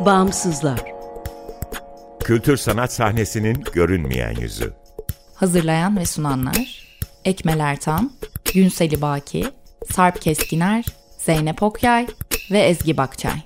Bağımsızlar. Kültür sanat sahnesinin görünmeyen yüzü. Hazırlayan ve sunanlar Ekmel Ertan, Günseli Baki, Sarp Keskiner, Zeynep Okyay ve Ezgi Bakçay.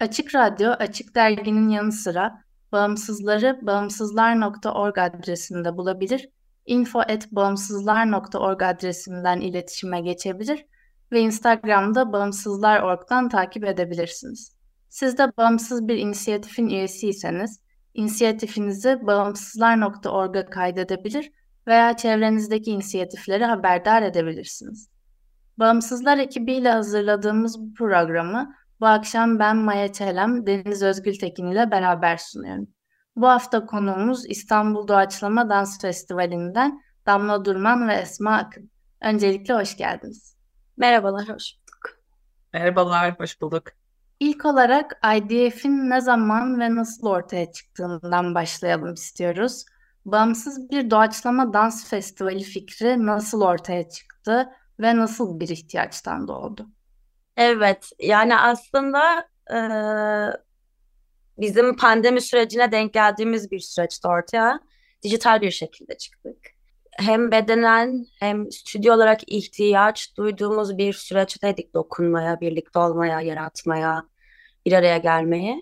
Açık Radyo, Açık Dergi'nin yanı sıra bağımsızları bağımsızlar.org adresinde bulabilir, info.bağımsızlar.org adresinden iletişime geçebilir ve Instagram'da bağımsızlar.org'dan takip edebilirsiniz. Siz de bağımsız bir inisiyatifin üyesiyseniz, inisiyatifinizi bağımsızlar.org'a kaydedebilir veya çevrenizdeki inisiyatifleri haberdar edebilirsiniz. Bağımsızlar ekibiyle hazırladığımız bu programı bu akşam ben Maya Çelem, Deniz Özgültekin ile beraber sunuyorum. Bu hafta konuğumuz İstanbul Doğaçlama Dans Festivali'nden Damla Durman ve Esma Akın. Öncelikle hoş geldiniz. Merhabalar, hoş bulduk. Merhabalar, hoş bulduk. İlk olarak IDF'in ne zaman ve nasıl ortaya çıktığından başlayalım istiyoruz. Bağımsız bir doğaçlama dans festivali fikri nasıl ortaya çıktı ve nasıl bir ihtiyaçtan doğdu? Evet, yani aslında e, bizim pandemi sürecine denk geldiğimiz bir süreçte ortaya dijital bir şekilde çıktık. Hem bedenen hem stüdyo olarak ihtiyaç duyduğumuz bir süreçteydik dokunmaya, birlikte olmaya, yaratmaya, bir araya gelmeye.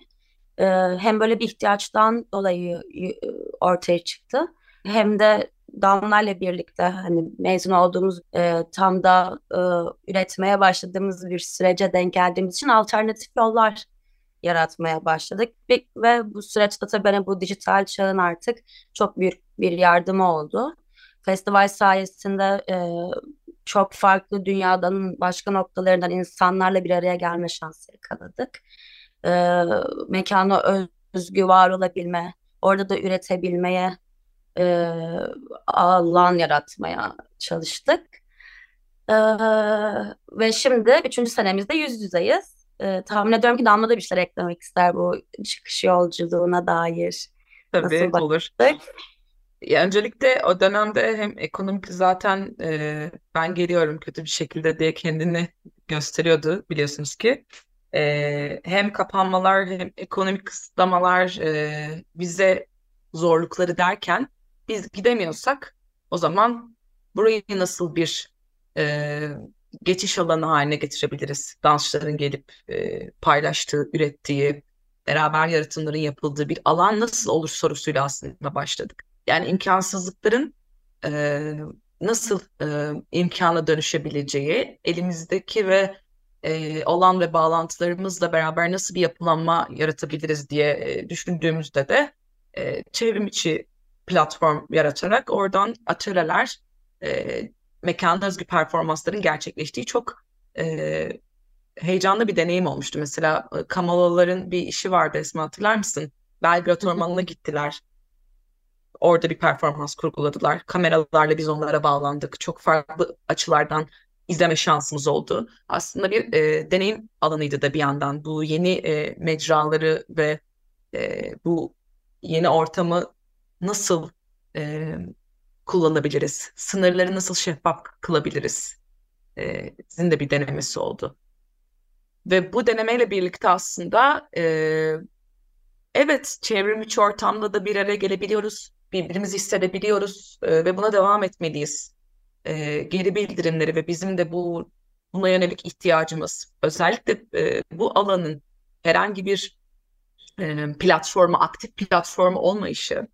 E, hem böyle bir ihtiyaçtan dolayı ortaya çıktı. Hem de Damla'yla birlikte hani mezun olduğumuz e, tam da e, üretmeye başladığımız bir sürece denk geldiğimiz için alternatif yollar yaratmaya başladık. Ve, ve bu süreçte tabii bana bu dijital çağın artık çok büyük bir yardımı oldu. Festival sayesinde e, çok farklı dünyadan başka noktalarından insanlarla bir araya gelme şansı yakaladık. E, mekana özgü var olabilme, orada da üretebilmeye e, alan yaratmaya çalıştık. E, ve şimdi üçüncü senemizde yüz yüzeyiz. E, tahmin ediyorum ki Damla da bir şeyler eklemek ister bu çıkış yolculuğuna dair. Tabii Nasıl olur. Ya öncelikle o dönemde hem ekonomik zaten e, ben geliyorum kötü bir şekilde diye kendini gösteriyordu biliyorsunuz ki. E, hem kapanmalar hem ekonomik kısıtlamalar e, bize zorlukları derken biz gidemiyorsak o zaman burayı nasıl bir e, geçiş alanı haline getirebiliriz? Dansçıların gelip e, paylaştığı, ürettiği, beraber yaratımların yapıldığı bir alan nasıl olur sorusuyla aslında başladık. Yani imkansızlıkların e, nasıl e, imkana dönüşebileceği, elimizdeki ve e, olan ve bağlantılarımızla beraber nasıl bir yapılanma yaratabiliriz diye e, düşündüğümüzde de e, çevrim içi platform yaratarak oradan atölyeler, e, mekanda özgü performansların gerçekleştiği çok e, heyecanlı bir deneyim olmuştu. Mesela e, Kamalaların bir işi vardı Esma hatırlar mısın? Belgrad Ormanı'na gittiler. Orada bir performans kurguladılar. Kameralarla biz onlara bağlandık. Çok farklı açılardan izleme şansımız oldu. Aslında bir e, deneyim alanıydı da bir yandan. Bu yeni e, mecraları ve e, bu yeni ortamı nasıl e, kullanabiliriz? Sınırları nasıl şeffaf kılabiliriz? E, sizin de bir denemesi oldu. Ve bu denemeyle birlikte aslında e, evet çevrim içi ortamda da bir araya gelebiliyoruz. Birbirimizi hissedebiliyoruz e, ve buna devam etmeliyiz. E, geri bildirimleri ve bizim de bu buna yönelik ihtiyacımız özellikle e, bu alanın herhangi bir e, platformu, aktif platformu olmayışı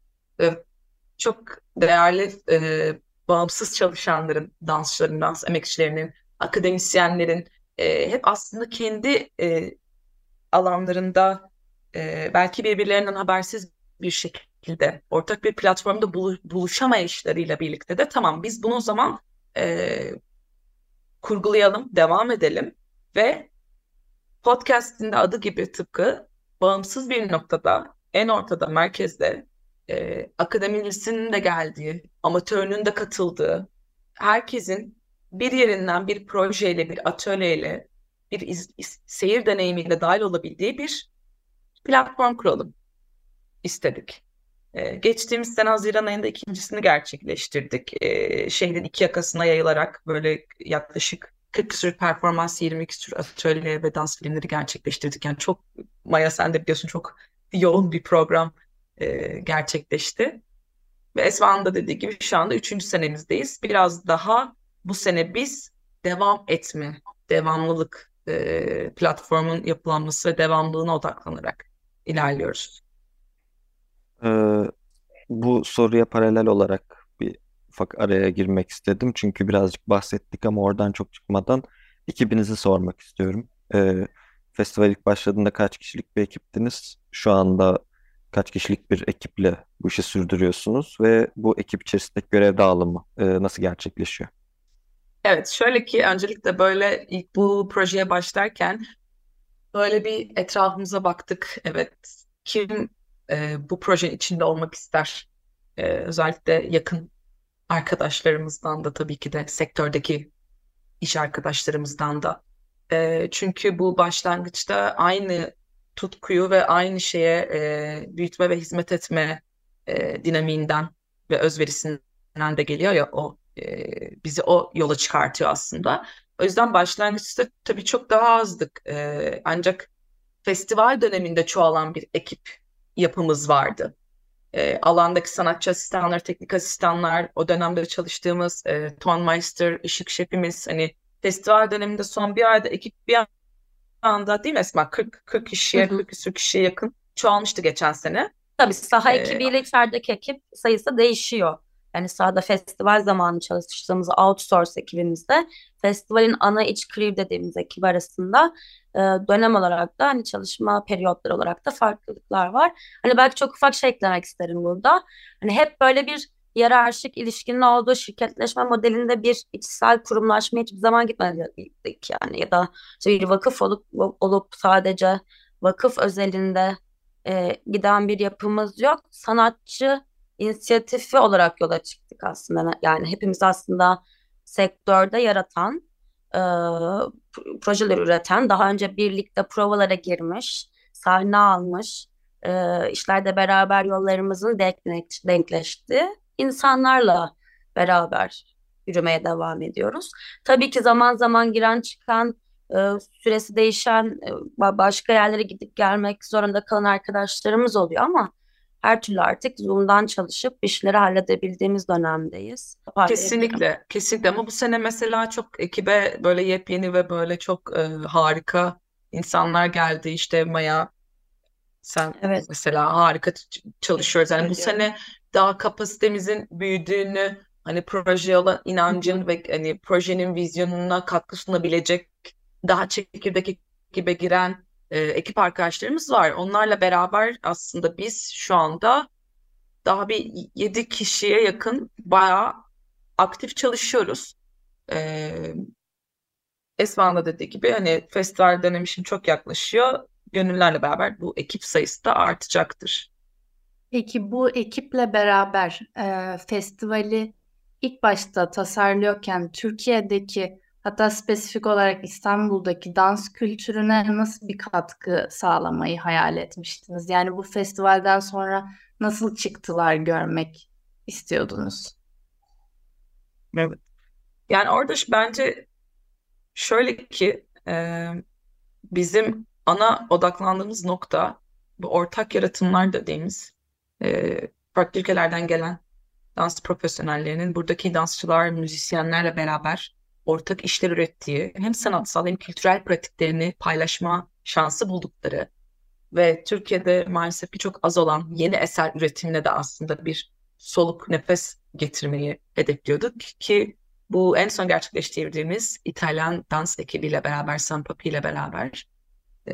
çok değerli e, bağımsız çalışanların, dansçıların, dans emekçilerinin, akademisyenlerin e, hep aslında kendi e, alanlarında e, belki birbirlerinden habersiz bir şekilde ortak bir platformda bulu, buluşamayışlarıyla birlikte de tamam biz bunu o zaman e, kurgulayalım, devam edelim ve podcast'in de adı gibi tıpkı bağımsız bir noktada, en ortada, merkezde e, akademisinin de geldiği, amatörünün de katıldığı, herkesin bir yerinden bir projeyle, bir atölyeyle, bir iz, iz, seyir deneyimiyle dahil olabildiği bir platform kuralım istedik. Ee, geçtiğimiz sene Haziran ayında ikincisini gerçekleştirdik. Ee, şehrin iki yakasına yayılarak böyle yaklaşık 40 küsur performans, 20 küsur atölye ve dans filmleri gerçekleştirdik. Yani çok, Maya sen de biliyorsun çok yoğun bir program e, gerçekleşti. Ve Esma'nın da dediği gibi şu anda üçüncü senemizdeyiz. Biraz daha bu sene biz devam etme, devamlılık e, platformun yapılanması ve devamlılığına odaklanarak ilerliyoruz. Ee, bu soruya paralel olarak bir ufak araya girmek istedim. Çünkü birazcık bahsettik ama oradan çok çıkmadan ekibinizi sormak istiyorum. Ee, festival ilk başladığında kaç kişilik bir ekiptiniz? Şu anda kaç kişilik bir ekiple bu işi sürdürüyorsunuz ve bu ekip içerisindeki görev dağılımı e, nasıl gerçekleşiyor? Evet, şöyle ki öncelikle böyle ilk bu projeye başlarken böyle bir etrafımıza baktık. Evet, kim e, bu projenin içinde olmak ister? E, özellikle yakın arkadaşlarımızdan da tabii ki de sektördeki iş arkadaşlarımızdan da. E, çünkü bu başlangıçta aynı tutkuyu ve aynı şeye e, büyütme ve hizmet etme e, dinamiğinden ve özverisinden de geliyor ya o e, bizi o yola çıkartıyor aslında. O yüzden başlangıçta tabii çok daha azdık. E, ancak festival döneminde çoğalan bir ekip yapımız vardı. E, alandaki sanatçı asistanlar, teknik asistanlar, o dönemde çalıştığımız e, Tonmeister, ışık şefimiz, hani festival döneminde son bir ayda ekip bir anda değil mi Esma? 40, 40 kişiye, 40 küsur kişiye yakın çoğalmıştı geçen sene. Tabii saha Ee, ekibiyle içerideki ekip sayısı değişiyor. Yani sahada festival zamanı çalıştığımız outsource ekibimizde festivalin ana iç crew dediğimiz ekip arasında e, dönem olarak da hani çalışma periyotları olarak da farklılıklar var. Hani belki çok ufak şey eklemek isterim burada. Hani hep böyle bir hiyerarşik ilişkinin olduğu şirketleşme modelinde bir içsel kurumlaşma hiçbir zaman gitmedik yani ya da işte bir vakıf olup olup sadece vakıf özelinde e, giden bir yapımız yok. Sanatçı inisiyatifi olarak yola çıktık aslında. Yani hepimiz aslında sektörde yaratan, e, projeler üreten, daha önce birlikte provalara girmiş, sahne almış, e, işlerde beraber yollarımızın denkleş, denkleştiği insanlarla beraber yürümeye devam ediyoruz. Tabii ki zaman zaman giren çıkan e, süresi değişen e, başka yerlere gidip gelmek zorunda kalan arkadaşlarımız oluyor ama her türlü artık Zoom'dan çalışıp işleri halledebildiğimiz dönemdeyiz. Kesinlikle, kesinlikle ama bu sene mesela çok ekibe böyle yepyeni ve böyle çok e, harika insanlar geldi. İşte Maya sen Evet. mesela harika çalışıyoruz. Yani bu sene daha kapasitemizin büyüdüğünü, hani projeye olan inancın ve hani projenin vizyonuna katkı sunabilecek daha çekirdek ekibe giren e, ekip arkadaşlarımız var. Onlarla beraber aslında biz şu anda daha bir 7 kişiye yakın bayağı aktif çalışıyoruz. E, Esma'nın da dediği gibi hani festival dönemi şimdi çok yaklaşıyor. Gönüllerle beraber bu ekip sayısı da artacaktır. Peki bu ekiple beraber e, festivali ilk başta tasarlıyorken Türkiye'deki hatta spesifik olarak İstanbul'daki dans kültürüne nasıl bir katkı sağlamayı hayal etmiştiniz? Yani bu festivalden sonra nasıl çıktılar görmek istiyordunuz? Evet. Yani orada bence şöyle ki e, bizim ana odaklandığımız nokta bu ortak yaratımlar dediğimiz e, farklı ülkelerden gelen dans profesyonellerinin buradaki dansçılar, müzisyenlerle beraber ortak işler ürettiği hem sanatsal hem kültürel pratiklerini paylaşma şansı buldukları ve Türkiye'de maalesef ki çok az olan yeni eser üretimine de aslında bir soluk nefes getirmeyi hedefliyorduk ki bu en son gerçekleştirdiğimiz İtalyan dans ekibiyle beraber, Sampapi ile beraber e,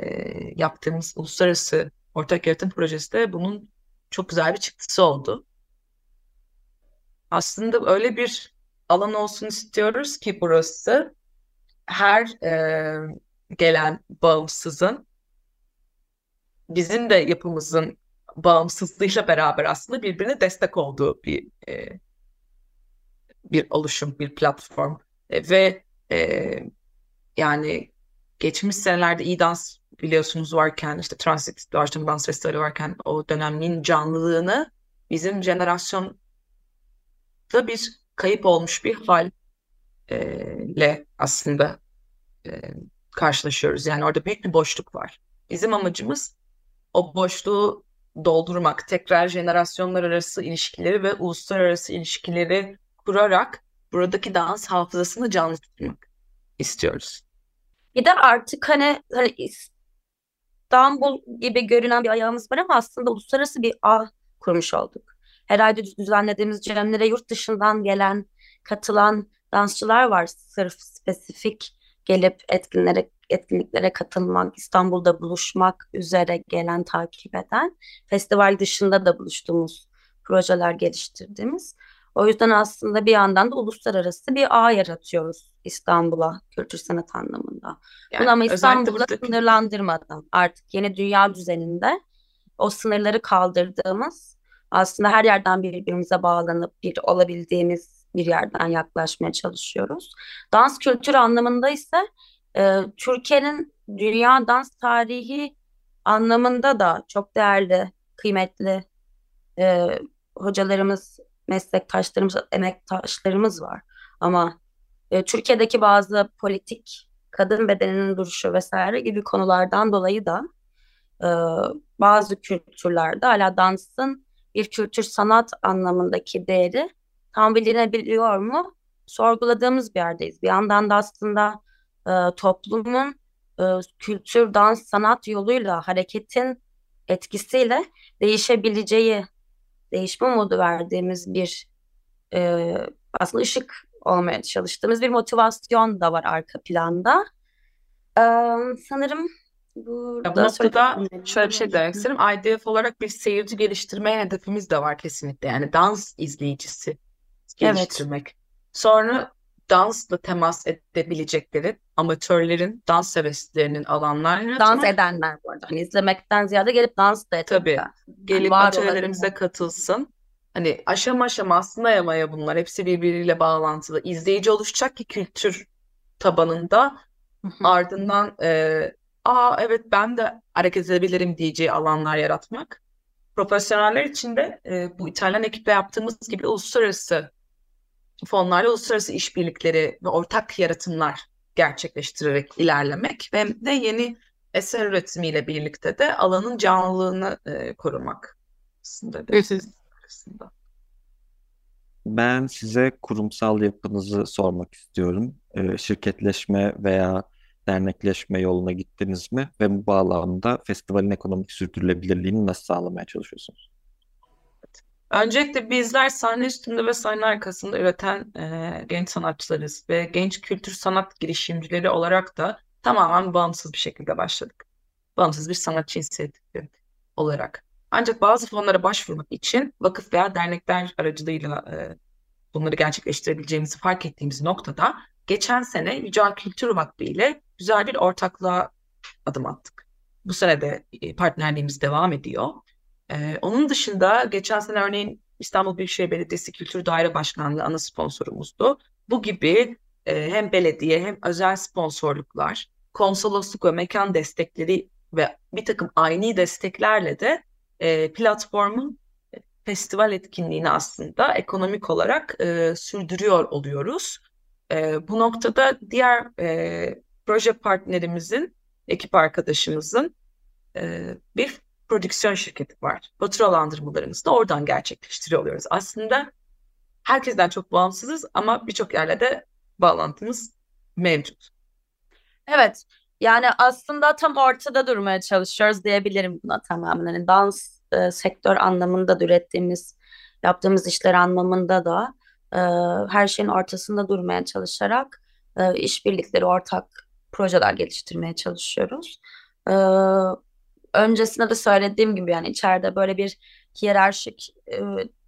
yaptığımız uluslararası ortak yaratım projesi de bunun çok güzel bir çıktısı oldu. Aslında öyle bir alan olsun istiyoruz ki burası her e, gelen bağımsızın bizim de yapımızın bağımsızlığıyla beraber aslında birbirine destek olduğu bir e, bir oluşum, bir platform e, ve e, yani geçmiş senelerde iyi dans biliyorsunuz varken işte Transit Doğaçlama Dans Festivali varken o dönemin canlılığını bizim jenerasyonda bir kayıp olmuş bir halle aslında e, karşılaşıyoruz. Yani orada büyük bir boşluk var. Bizim amacımız o boşluğu doldurmak, tekrar jenerasyonlar arası ilişkileri ve uluslararası ilişkileri kurarak buradaki dans hafızasını canlı tutmak istiyoruz. Bir de artık hani, hani İstanbul gibi görünen bir ayağımız var ama aslında uluslararası bir ağ kurmuş olduk. Her ayda düzenlediğimiz cemlere yurt dışından gelen, katılan dansçılar var. Sırf spesifik gelip etkinlere etkinliklere katılmak, İstanbul'da buluşmak üzere gelen, takip eden, festival dışında da buluştuğumuz projeler geliştirdiğimiz. O yüzden aslında bir yandan da uluslararası bir ağ yaratıyoruz İstanbul'a kültür sanat anlamında. Yani Bunu ama İstanbul'da buradaki... sınırlandırmadan artık yeni dünya düzeninde o sınırları kaldırdığımız aslında her yerden birbirimize bağlanıp bir olabildiğimiz bir yerden yaklaşmaya çalışıyoruz. Dans kültürü anlamında ise e, Türkiye'nin dünya dans tarihi anlamında da çok değerli, kıymetli e, hocalarımız, meslektaşlarımız, emektaşlarımız var. Ama e, Türkiye'deki bazı politik, kadın bedeninin duruşu vesaire gibi konulardan dolayı da e, bazı kültürlerde hala dansın bir kültür sanat anlamındaki değeri tam bilinebiliyor mu? Sorguladığımız bir yerdeyiz. Bir yandan da aslında e, toplumun e, kültür, dans, sanat yoluyla hareketin etkisiyle değişebileceği, değişme modu verdiğimiz bir e, aslında ışık olmaya çalıştığımız bir motivasyon da var arka planda. Ee, sanırım burada ya bu noktada şöyle bir şey demek isterim. IDF olarak bir seyirci geliştirme hedefimiz de var kesinlikle. Yani dans izleyicisi geliştirmek. Evet. Sonra dansla temas edebilecekleri amatörlerin, dans heveslerinin alanlar yaratmak. Dans edenler bu arada. Hani izlemekten ziyade gelip dans da etmek. Tabii. Gelip yani atölyelerimize katılsın. Hani aşama aşama aslında yamaya bunlar. Hepsi birbiriyle bağlantılı. İzleyici oluşacak ki kültür tabanında ardından e, aa evet ben de hareket edebilirim diyeceği alanlar yaratmak. Profesyoneller için de e, bu İtalyan ekiple yaptığımız gibi uluslararası fonlarla uluslararası işbirlikleri ve ortak yaratımlar gerçekleştirerek ilerlemek ve de yeni eser üretimiyle birlikte de alanın canlılığını e, korumak aslında. Aslında. Ben size kurumsal yapınızı sormak istiyorum. E, şirketleşme veya dernekleşme yoluna gittiniz mi? Ve bu bağlamda festivalin ekonomik sürdürülebilirliğini nasıl sağlamaya çalışıyorsunuz? Öncelikle bizler sahne üstünde ve sahne arkasında üreten e, genç sanatçılarız ve genç kültür sanat girişimcileri olarak da tamamen bağımsız bir şekilde başladık. Bağımsız bir sanatçı inisiyatifi olarak. Ancak bazı fonlara başvurmak için vakıf veya dernekler aracılığıyla e, bunları gerçekleştirebileceğimizi fark ettiğimiz noktada geçen sene Yücel Kültür Vakfı ile güzel bir ortaklığa adım attık. Bu sene de e, partnerliğimiz devam ediyor. Ee, onun dışında geçen sene örneğin İstanbul Büyükşehir Belediyesi Kültür Daire Başkanlığı ana sponsorumuzdu. Bu gibi e, hem belediye hem özel sponsorluklar, konsolosluk ve mekan destekleri ve bir takım aynı desteklerle de e, platformun festival etkinliğini aslında ekonomik olarak e, sürdürüyor oluyoruz. E, bu noktada diğer e, proje partnerimizin, ekip arkadaşımızın e, bir prodüksiyon şirketi var. Faturalandırmalarımızı da oradan gerçekleştiriyor oluyoruz. Aslında herkesten çok bağımsızız ama birçok yerle de bağlantımız mevcut. Evet. Yani aslında tam ortada durmaya çalışıyoruz diyebilirim buna tamamen. Hani dans e, sektör anlamında da ürettiğimiz, yaptığımız işler anlamında da e, her şeyin ortasında durmaya çalışarak e, işbirlikleri, ortak projeler geliştirmeye çalışıyoruz. E, öncesinde de söylediğim gibi yani içeride böyle bir hiyerarşik e,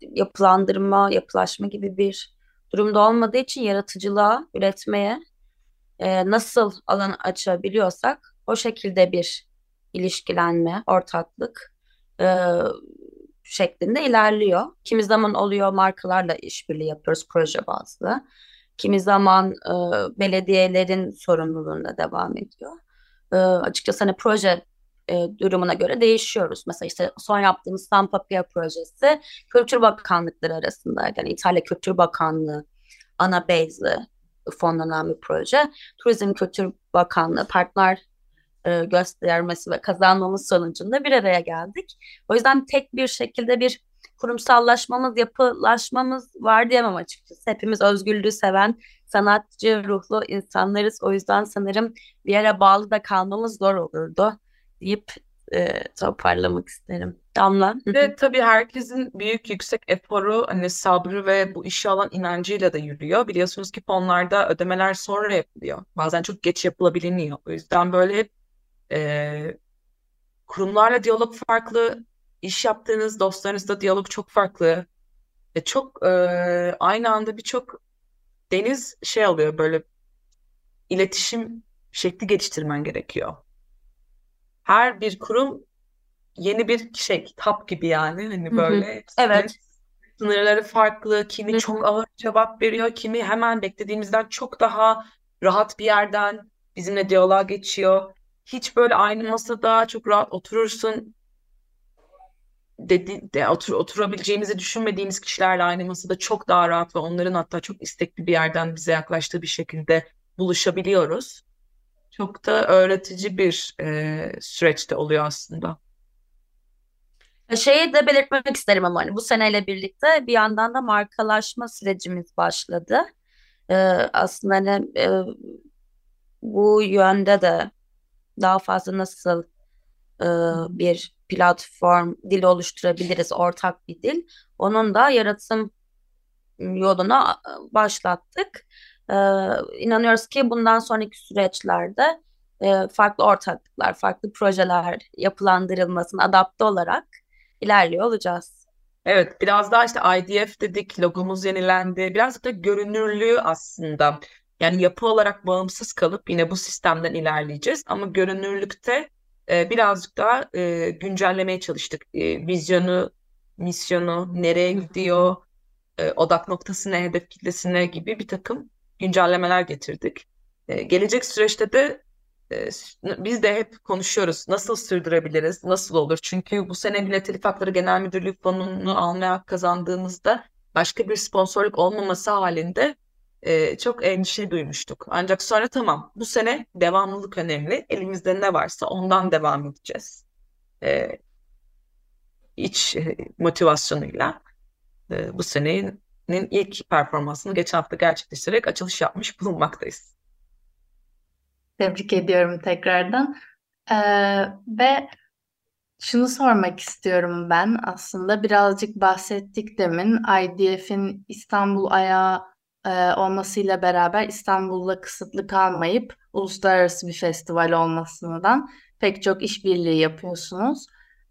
yapılandırma, yapılaşma gibi bir durumda olmadığı için yaratıcılığa, üretmeye e, nasıl alan açabiliyorsak o şekilde bir ilişkilenme, ortaklık e, şeklinde ilerliyor. Kimi zaman oluyor markalarla işbirliği yapıyoruz proje bazlı. Kimi zaman e, belediyelerin sorumluluğunda devam ediyor. E, açıkçası hani proje e, durumuna göre değişiyoruz. Mesela işte son yaptığımız San Papia projesi Kültür Bakanlıkları arasında yani İtalya Kültür Bakanlığı ana base'li fonlanan bir proje. Turizm Kültür Bakanlığı partner e, göstermesi ve kazanmamız sonucunda bir araya geldik. O yüzden tek bir şekilde bir kurumsallaşmamız, yapılaşmamız var diyemem açıkçası. Hepimiz özgürlüğü seven, sanatçı ruhlu insanlarız. O yüzden sanırım bir yere bağlı da kalmamız zor olurdu deyip e, toparlamak isterim. Damla. Ve tabii herkesin büyük yüksek eforu, hani sabrı ve bu işe alan inancıyla da yürüyor. Biliyorsunuz ki fonlarda ödemeler sonra yapılıyor. Bazen çok geç yapılabiliyor. O yüzden böyle e, kurumlarla diyalog farklı, iş yaptığınız dostlarınızla diyalog çok farklı. Ve çok e, aynı anda birçok deniz şey oluyor böyle iletişim şekli geliştirmen gerekiyor. Her bir kurum yeni bir şey kitap gibi yani hani böyle Evet. sınırları farklı kimi çok ağır cevap veriyor kimi hemen beklediğimizden çok daha rahat bir yerden bizimle diyaloğa geçiyor hiç böyle aynı masada çok rahat oturursun dedi de otur, oturabileceğimizi düşünmediğimiz kişilerle aynı masada çok daha rahat ve onların hatta çok istekli bir yerden bize yaklaştığı bir şekilde buluşabiliyoruz. Çok da öğretici bir e, süreçte oluyor aslında. Şeyi de belirtmek isterim ama hani bu seneyle birlikte bir yandan da markalaşma sürecimiz başladı. Ee, aslında hani e, bu yönde de daha fazla nasıl e, bir platform dil oluşturabiliriz, ortak bir dil. Onun da yaratım yoluna başlattık. E, inanıyoruz ki bundan sonraki süreçlerde e, farklı ortaklıklar, farklı projeler yapılandırılmasına adapte olarak ilerliyor olacağız. Evet, biraz daha işte IDF dedik, logomuz yenilendi. Biraz da görünürlüğü aslında. Yani yapı olarak bağımsız kalıp yine bu sistemden ilerleyeceğiz. Ama görünürlükte e, birazcık daha e, güncellemeye çalıştık. E, vizyonu, misyonu, nereye gidiyor, e, odak noktası ne, hedef kitlesine gibi bir takım güncellemeler getirdik. E, gelecek süreçte de biz de hep konuşuyoruz. Nasıl sürdürebiliriz, nasıl olur? Çünkü bu sene Millet Telif Hakları Genel Müdürlüğü fonunu almaya kazandığımızda başka bir sponsorluk olmaması halinde e, çok endişe duymuştuk. Ancak sonra tamam bu sene devamlılık önemli. Elimizde ne varsa ondan devam edeceğiz. E, iç motivasyonuyla e, bu senenin ilk performansını geçen hafta gerçekleştirerek açılış yapmış bulunmaktayız. Tebrik ediyorum tekrardan. Ee, ve şunu sormak istiyorum ben aslında birazcık bahsettik demin IDF'in İstanbul ayağı e, olmasıyla beraber İstanbul'da kısıtlı kalmayıp uluslararası bir festival olmasından pek çok işbirliği yapıyorsunuz.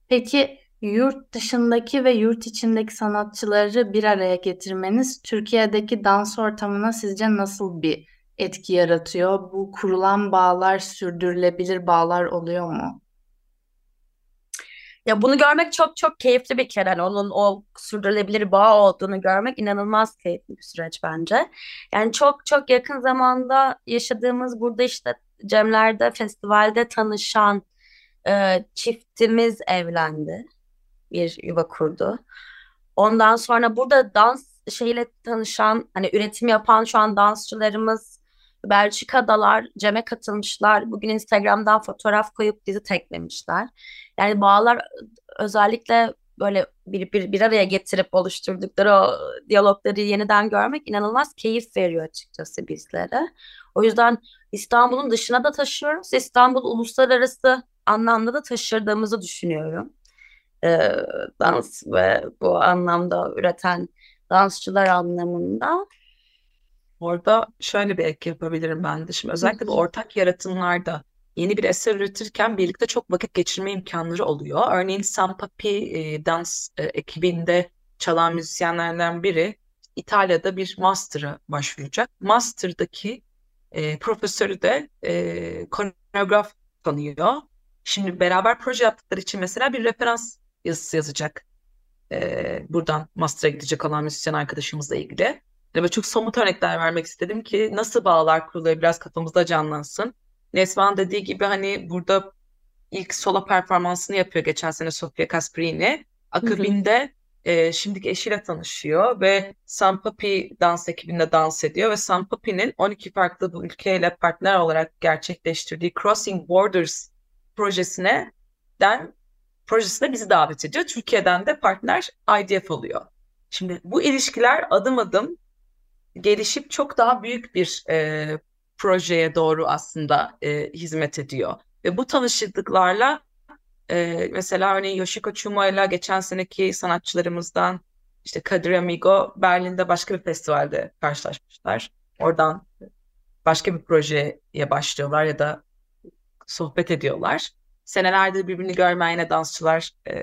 Peki yurt dışındaki ve yurt içindeki sanatçıları bir araya getirmeniz Türkiye'deki dans ortamına sizce nasıl bir etki yaratıyor? Bu kurulan bağlar sürdürülebilir bağlar oluyor mu? Ya bunu görmek çok çok keyifli bir kere. Yani onun o sürdürülebilir bağ olduğunu görmek inanılmaz keyifli bir süreç bence. Yani çok çok yakın zamanda yaşadığımız burada işte Cemler'de festivalde tanışan e, çiftimiz evlendi. Bir yuva kurdu. Ondan sonra burada dans şeyle tanışan hani üretim yapan şu an dansçılarımız Belçika'dalar, Cem'e katılmışlar. Bugün Instagram'dan fotoğraf koyup bizi teklemişler. Yani bağlar özellikle böyle bir, bir, bir araya getirip oluşturdukları o diyalogları yeniden görmek inanılmaz keyif veriyor açıkçası bizlere. O yüzden İstanbul'un dışına da taşıyoruz. İstanbul uluslararası anlamda da taşırdığımızı düşünüyorum. Ee, dans ve bu anlamda üreten dansçılar anlamında. Orada şöyle bir ek yapabilirim ben de. Şimdi özellikle bu ortak yaratımlarda yeni bir eser üretirken birlikte çok vakit geçirme imkanları oluyor. Örneğin Sampapi e, dans e, ekibinde çalan müzisyenlerden biri İtalya'da bir master'a başvuracak. Master'daki e, profesörü de e, koreograf tanıyor. Şimdi beraber proje yaptıkları için mesela bir referans yazısı yazacak. E, buradan master'a gidecek olan müzisyen arkadaşımızla ilgili. Ve çok somut örnekler vermek istedim ki nasıl bağlar kuruluyor biraz kafamızda canlansın. Nesman dediği gibi hani burada ilk solo performansını yapıyor geçen sene Sofia Casperini. Akabinde e, şimdiki eşiyle tanışıyor ve Sampapi dans ekibinde dans ediyor ve Sampapi'nin 12 farklı ülkeyle partner olarak gerçekleştirdiği Crossing Borders projesine den projesine bizi davet ediyor. Türkiye'den de partner IDF oluyor. Şimdi bu ilişkiler adım adım gelişip çok daha büyük bir e, projeye doğru aslında e, hizmet ediyor. Ve bu tanışıklıklarla e, mesela örneğin Yoshiko Chuma ile geçen seneki sanatçılarımızdan işte Kadir Amigo Berlin'de başka bir festivalde karşılaşmışlar. Oradan başka bir projeye başlıyorlar ya da sohbet ediyorlar. Senelerdir birbirini görmeyen yine dansçılar e,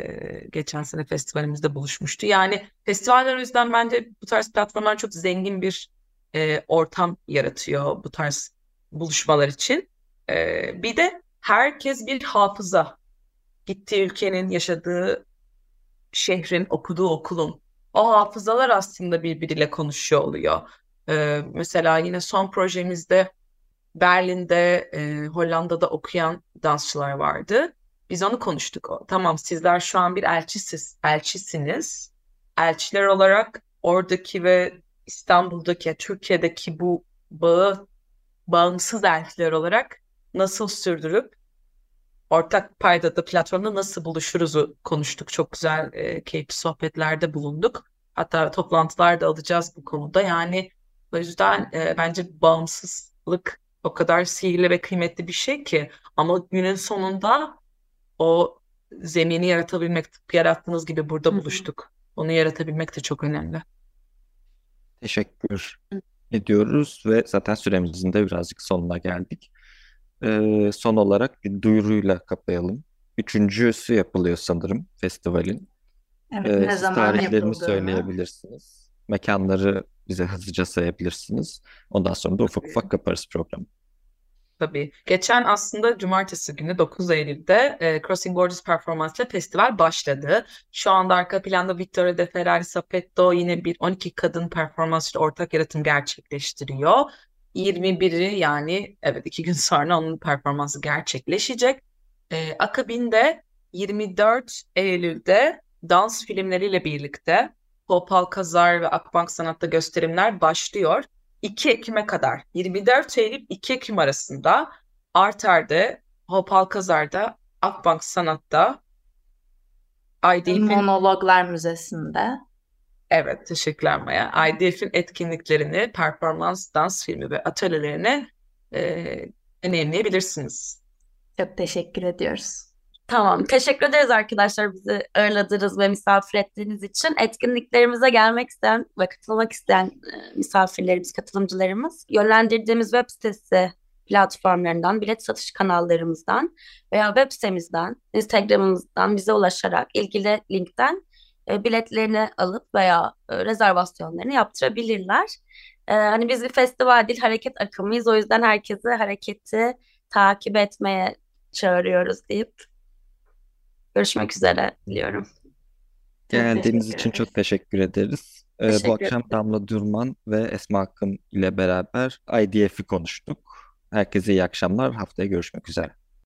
geçen sene festivalimizde buluşmuştu. Yani festivaller o yüzden bence bu tarz platformlar çok zengin bir e, ortam yaratıyor bu tarz buluşmalar için. E, bir de herkes bir hafıza. Gittiği ülkenin, yaşadığı şehrin, okuduğu okulun. O hafızalar aslında birbiriyle konuşuyor oluyor. E, mesela yine son projemizde Berlin'de, e, Hollanda'da okuyan dansçılar vardı. Biz onu konuştuk. Tamam sizler şu an bir elçisiz, elçisiniz. Elçiler olarak oradaki ve İstanbul'daki, Türkiye'deki bu bağı bağımsız elçiler olarak nasıl sürdürüp ortak paydada platformda nasıl buluşuruzu konuştuk. Çok güzel, e, keyifli sohbetlerde bulunduk. Hatta toplantılar da alacağız bu konuda. Yani o yüzden e, bence bağımsızlık o kadar sihirli ve kıymetli bir şey ki ama günün sonunda o zemini yaratabilmek, yarattığınız gibi burada Hı-hı. buluştuk. Onu yaratabilmek de çok önemli. Teşekkür ediyoruz ve zaten süremizin de birazcık sonuna geldik. Ee, son olarak bir duyuruyla kapayalım. Üçüncüsü yapılıyor sanırım festivalin. Evet, ee, ne zaman tarihlerini söyleyebilirsiniz. Mekanları bize hızlıca sayabilirsiniz. Ondan sonra da ufak ufak kaparız programı. Tabii. Geçen aslında cumartesi günü 9 Eylül'de e, Crossing Borders performansıyla festival başladı. Şu anda arka planda Vittorio De Ferrari Sapetto yine bir 12 kadın performansıyla ortak yaratım gerçekleştiriyor. 21'i yani evet iki gün sonra onun performansı gerçekleşecek. E, akabinde 24 Eylül'de dans filmleriyle birlikte Popal Kazar ve Akbank Sanat'ta gösterimler başlıyor. 2 Ekim'e kadar 24 Eylül 2 Ekim arasında Arter'de, Hopal Kazar'da, Akbank Sanat'ta IDF'in Monologlar Müzesi'nde. Evet, teşekkürler Maya. IDF'in etkinliklerini, performans, dans filmi ve atölyelerini e, deneyimleyebilirsiniz. Çok teşekkür ediyoruz. Tamam. Teşekkür ederiz arkadaşlar bizi ağırladığınız ve misafir ettiğiniz için. Etkinliklerimize gelmek isteyen ve katılmak isteyen e, misafirlerimiz, katılımcılarımız yönlendirdiğimiz web sitesi platformlarından, bilet satış kanallarımızdan veya web sitemizden, Instagram'ımızdan bize ulaşarak ilgili linkten e, biletlerini alıp veya e, rezervasyonlarını yaptırabilirler. Hani biz bir festival değil, hareket akımıyız. O yüzden herkesi hareketi takip etmeye çağırıyoruz deyip Görüşmek üzere diliyorum. Geldiğiniz için çok teşekkür ederiz. Ee, Teşekkür bu akşam Damla Durman ve Esma Akın ile beraber IDF'i konuştuk. Herkese iyi akşamlar. Haftaya görüşmek üzere.